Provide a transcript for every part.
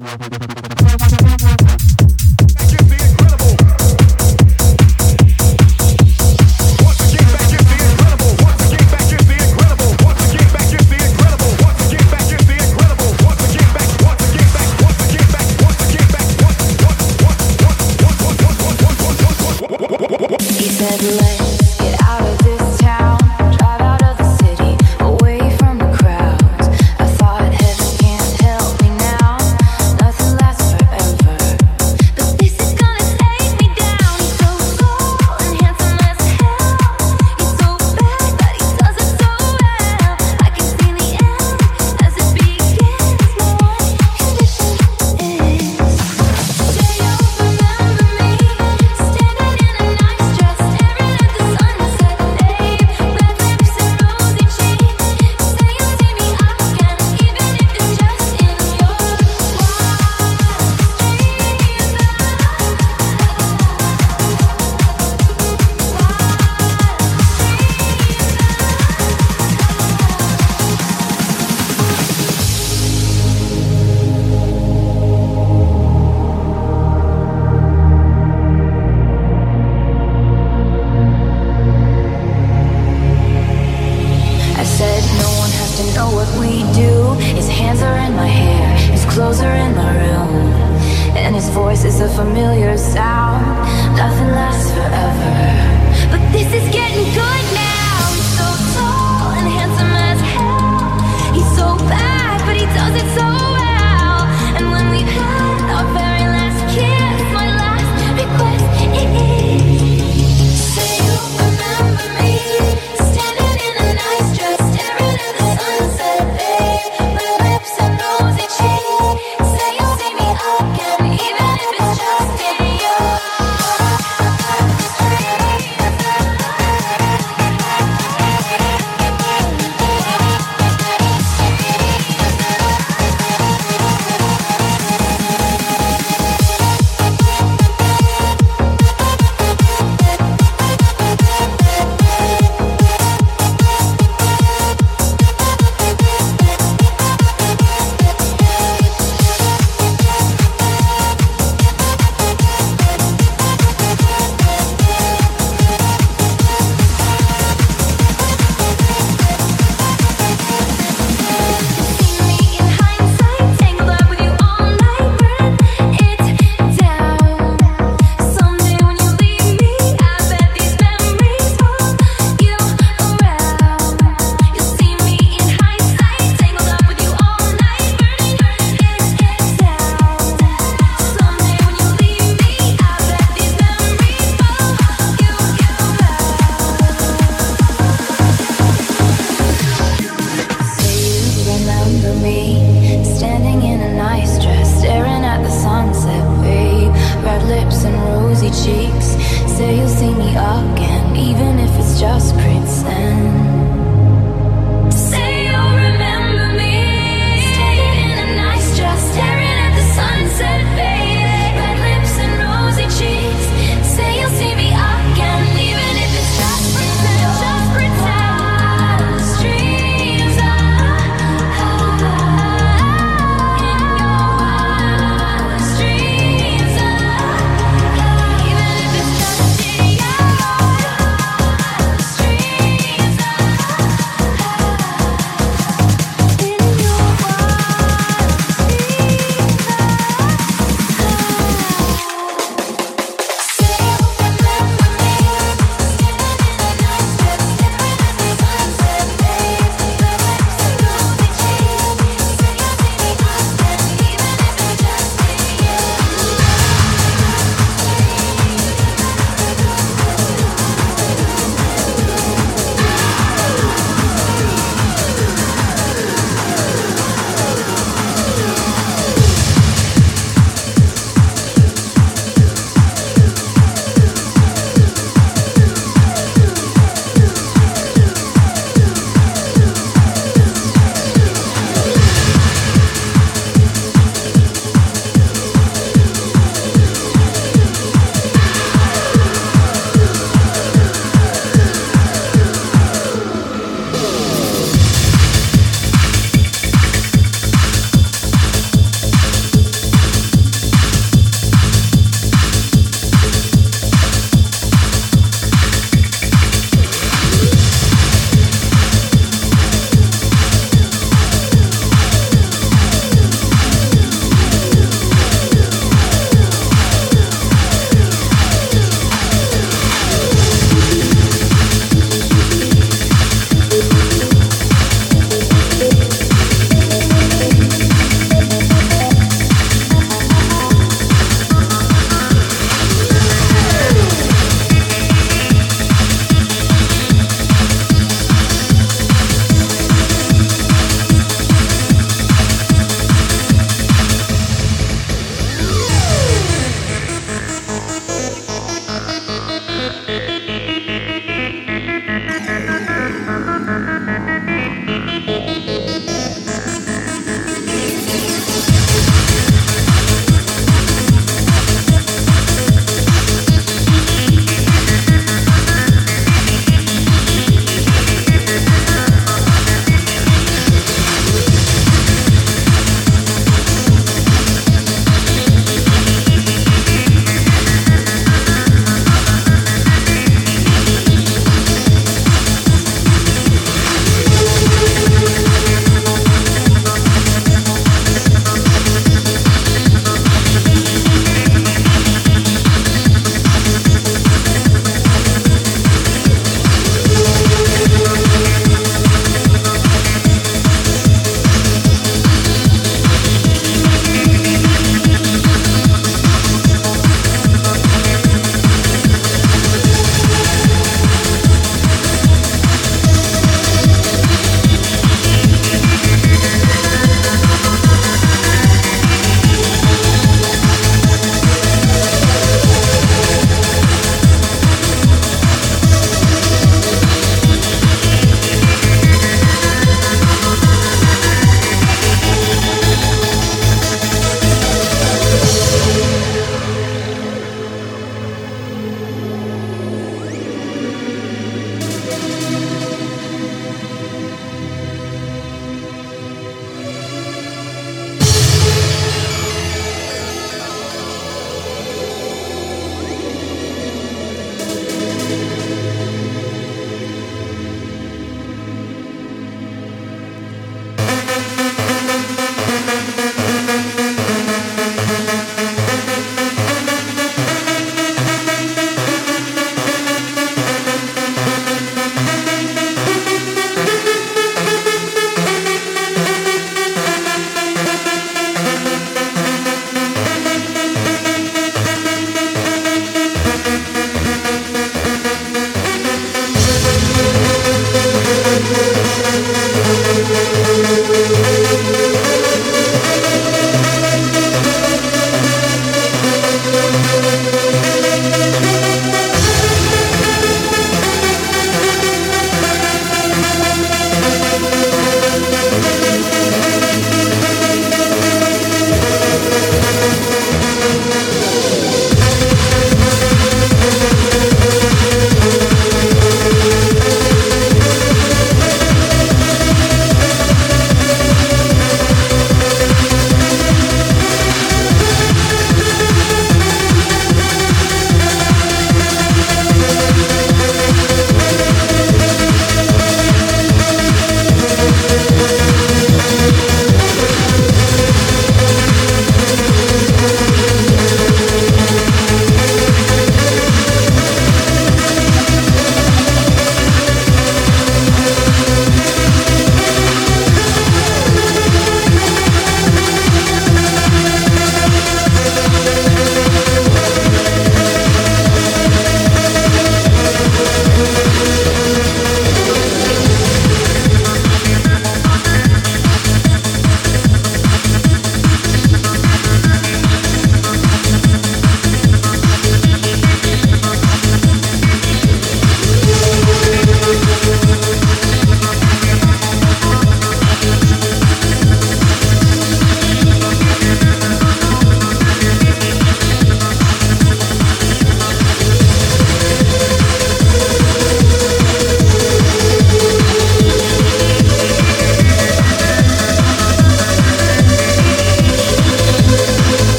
thank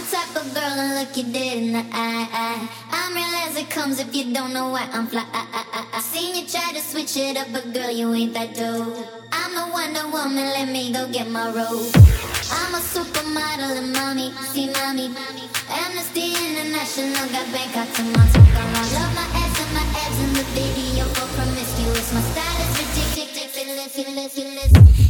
the type of girl to look you dead in the eye. I'm real as it comes if you don't know why I'm fly. I seen you try to switch it up, but girl, you ain't that dope. I'm the Wonder Woman, let me go get my robe. I'm a supermodel and mommy, see mommy. Amnesty International got Bangkok to Montego. I love my ass and my abs in the video for promiscuous. My style is ridiculous, ridiculous, ridiculous.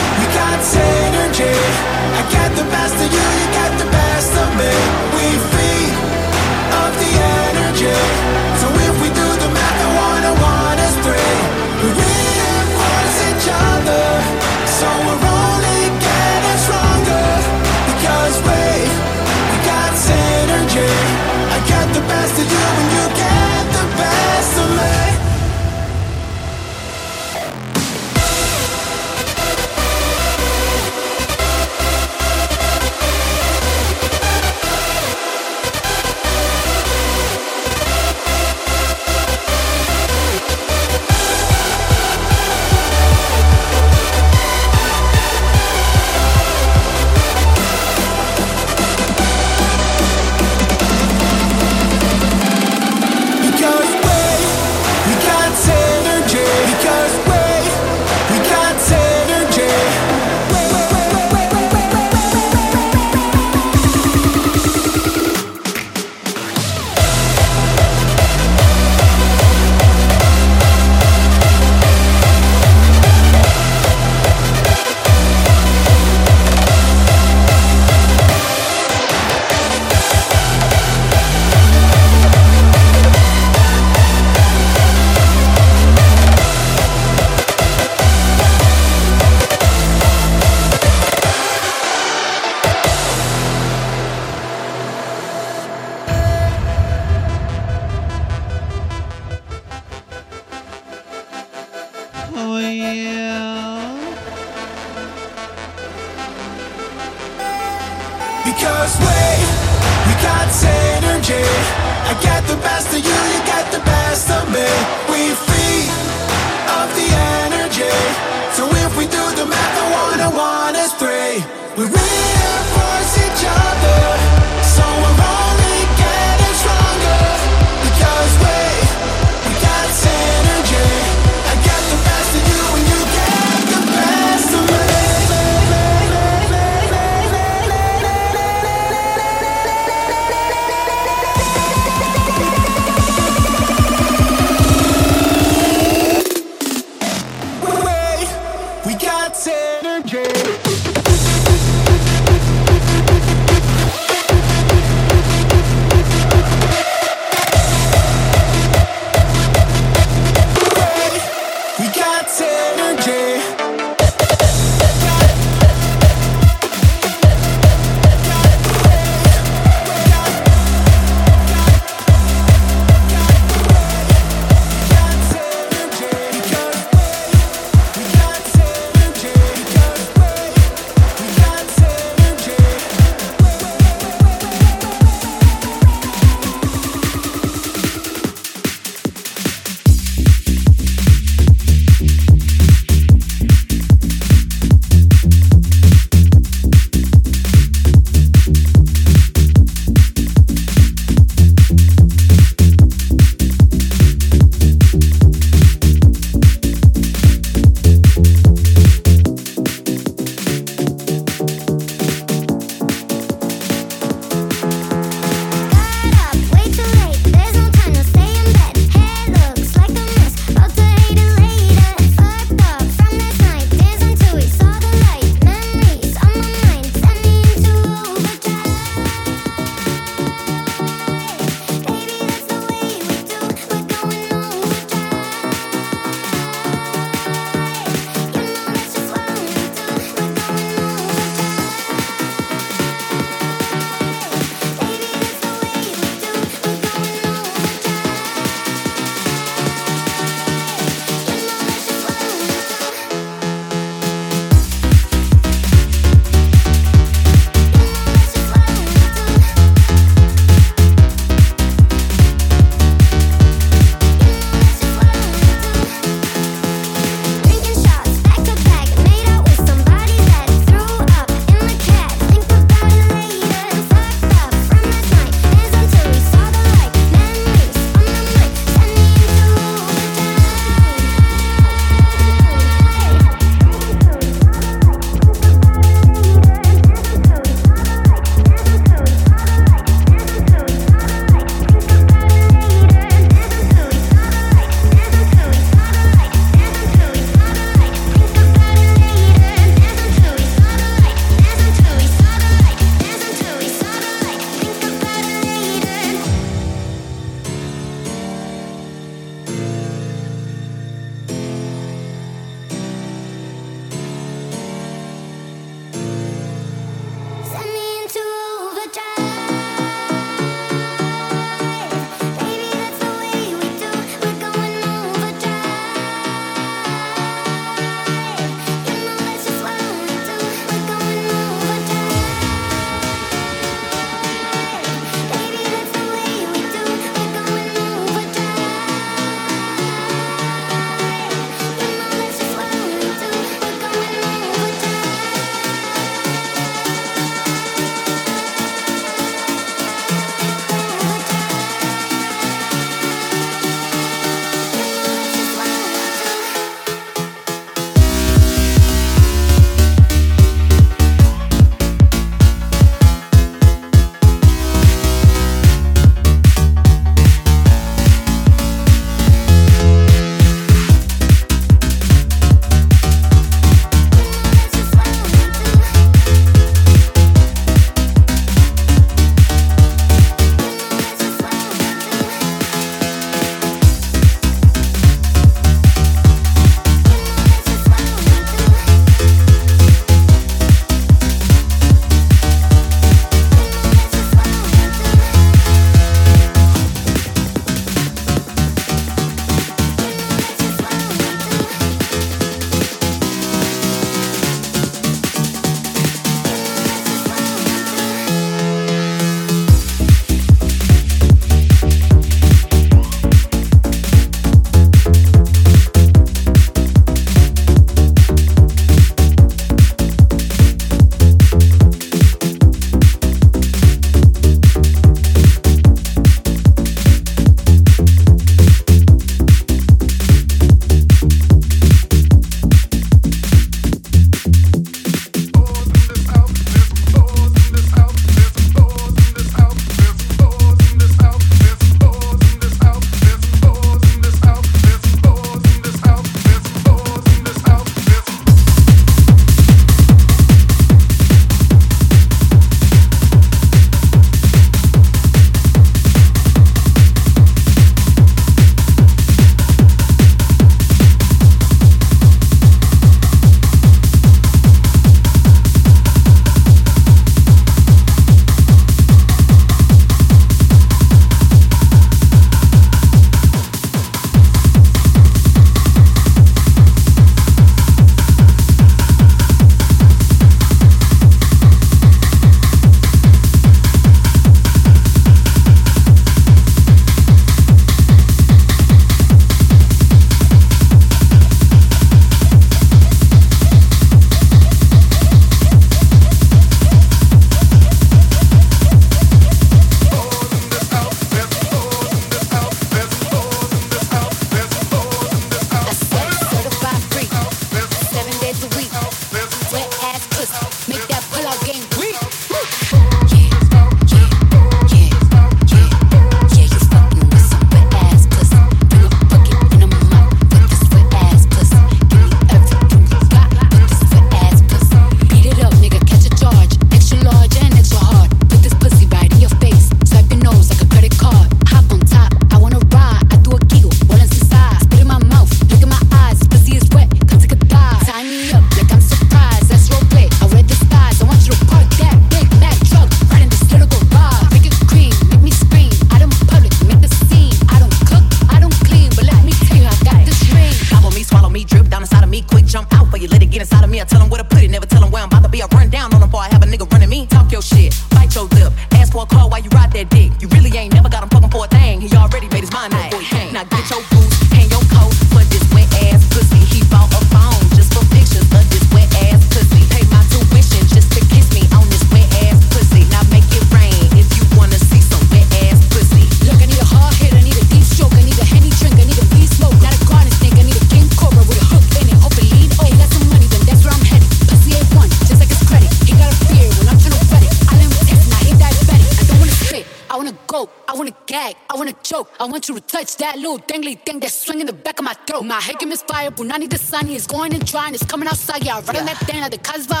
It's going and trying. It's coming outside. Yeah, running yeah. that thing out the Casbah.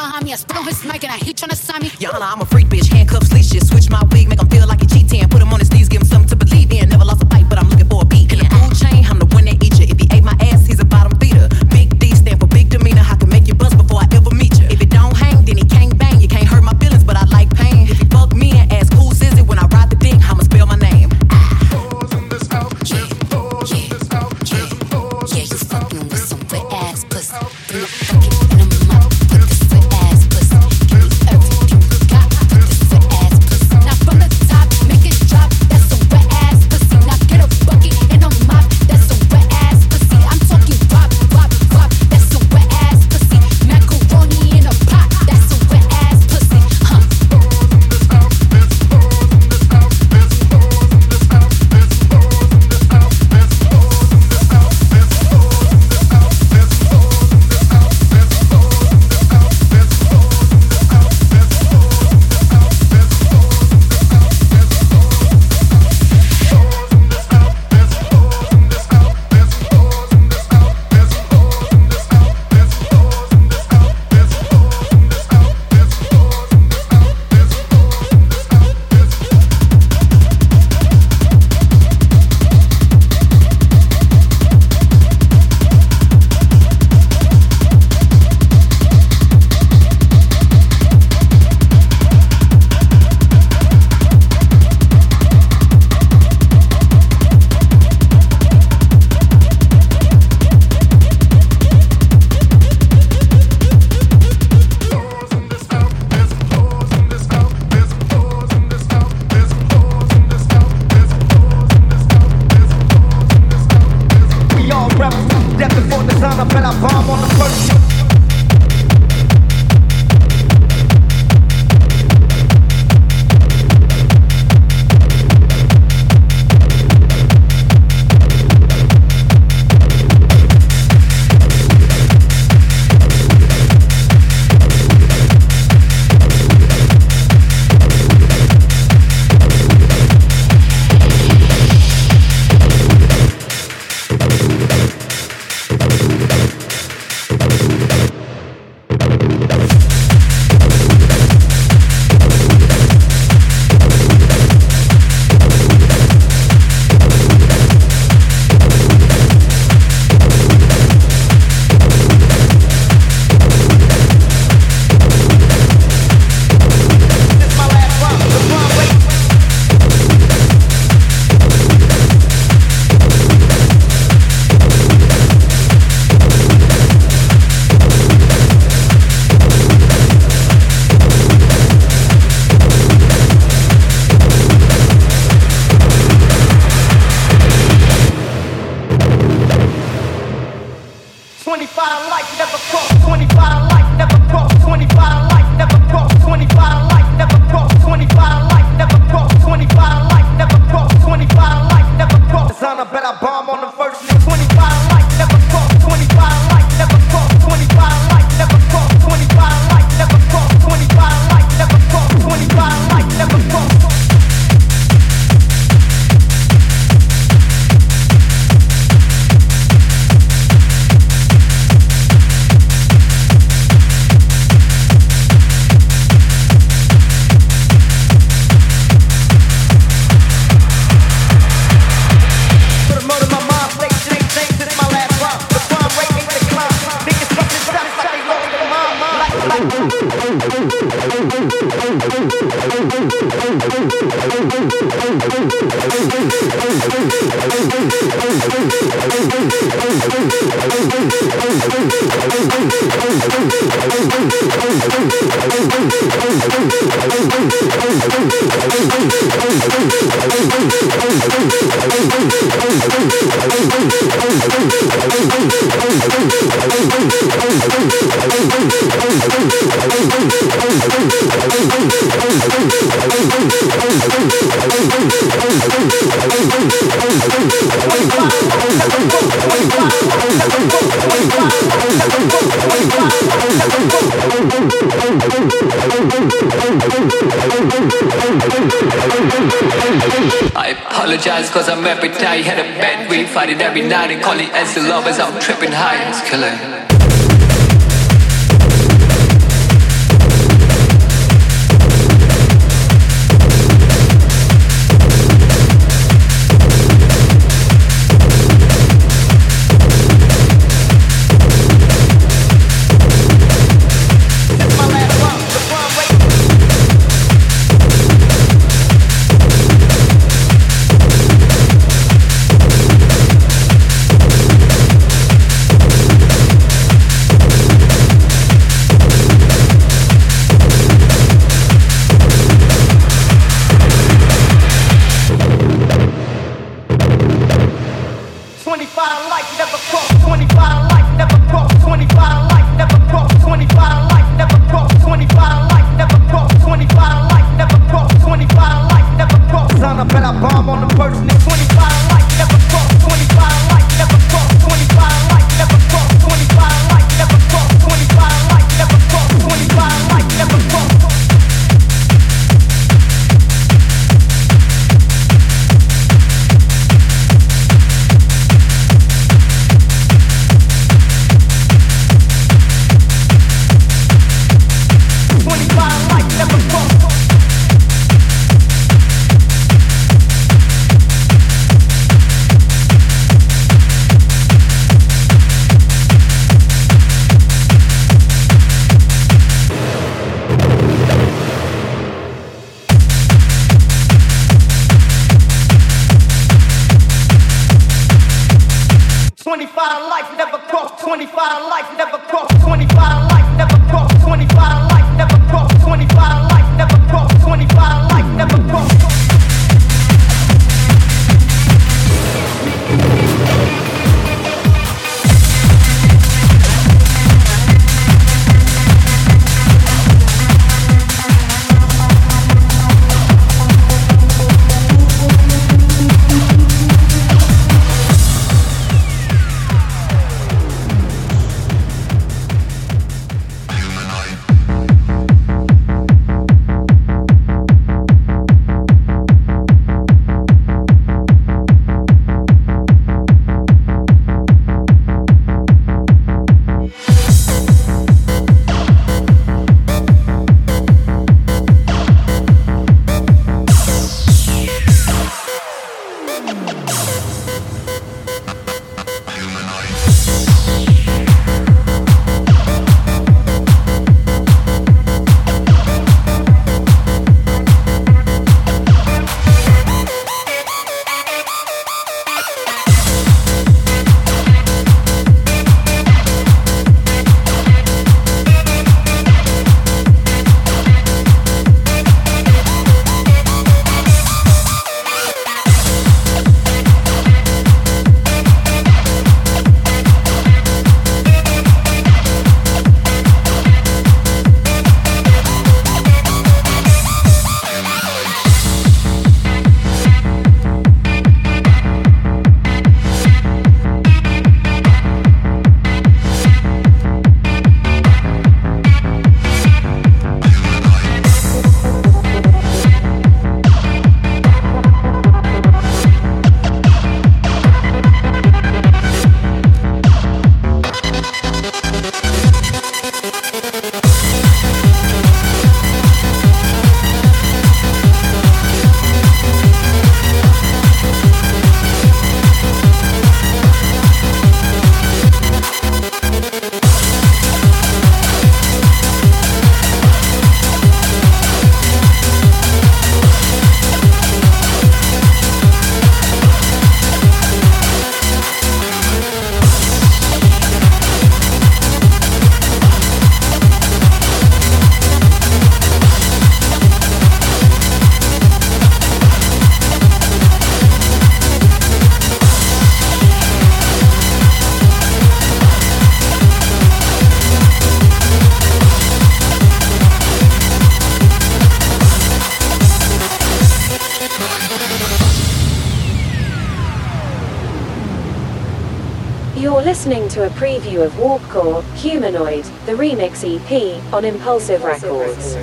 listening to a preview of Warpcore, Humanoid, the Remix EP, on Impulsive Records.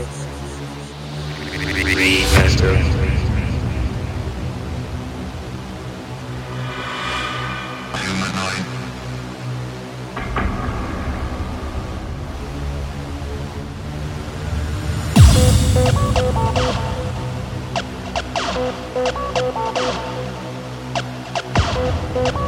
Thank you.